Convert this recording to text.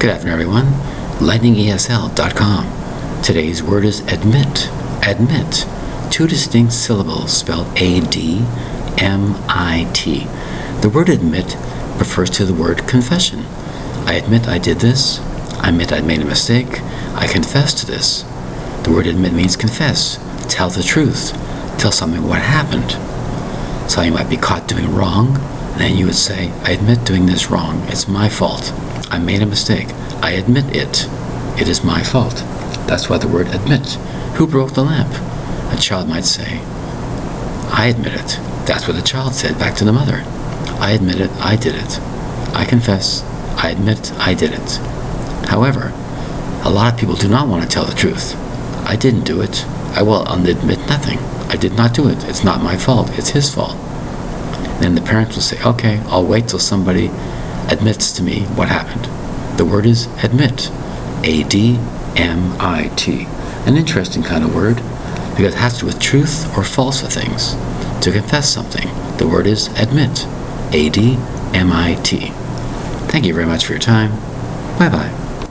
Good afternoon, everyone. LightningESL.com. Today's word is admit. Admit. Two distinct syllables spelled A D M I T. The word admit refers to the word confession. I admit I did this. I admit I made a mistake. I confess to this. The word admit means confess, tell the truth, tell something what happened. So you might be caught doing wrong, and then you would say, I admit doing this wrong. It's my fault. I made a mistake. I admit it. It is my fault. That's why the word admit. Who broke the lamp? A child might say, I admit it. That's what the child said back to the mother. I admit it. I did it. I confess. I admit I did it. However, a lot of people do not want to tell the truth. I didn't do it. I will admit nothing. I did not do it. It's not my fault. It's his fault. Then the parents will say, okay, I'll wait till somebody admits to me what happened. The word is admit. A D M I T. An interesting kind of word because it has to do with truth or false things. To confess something, the word is admit. A D M I T. Thank you very much for your time. Bye bye.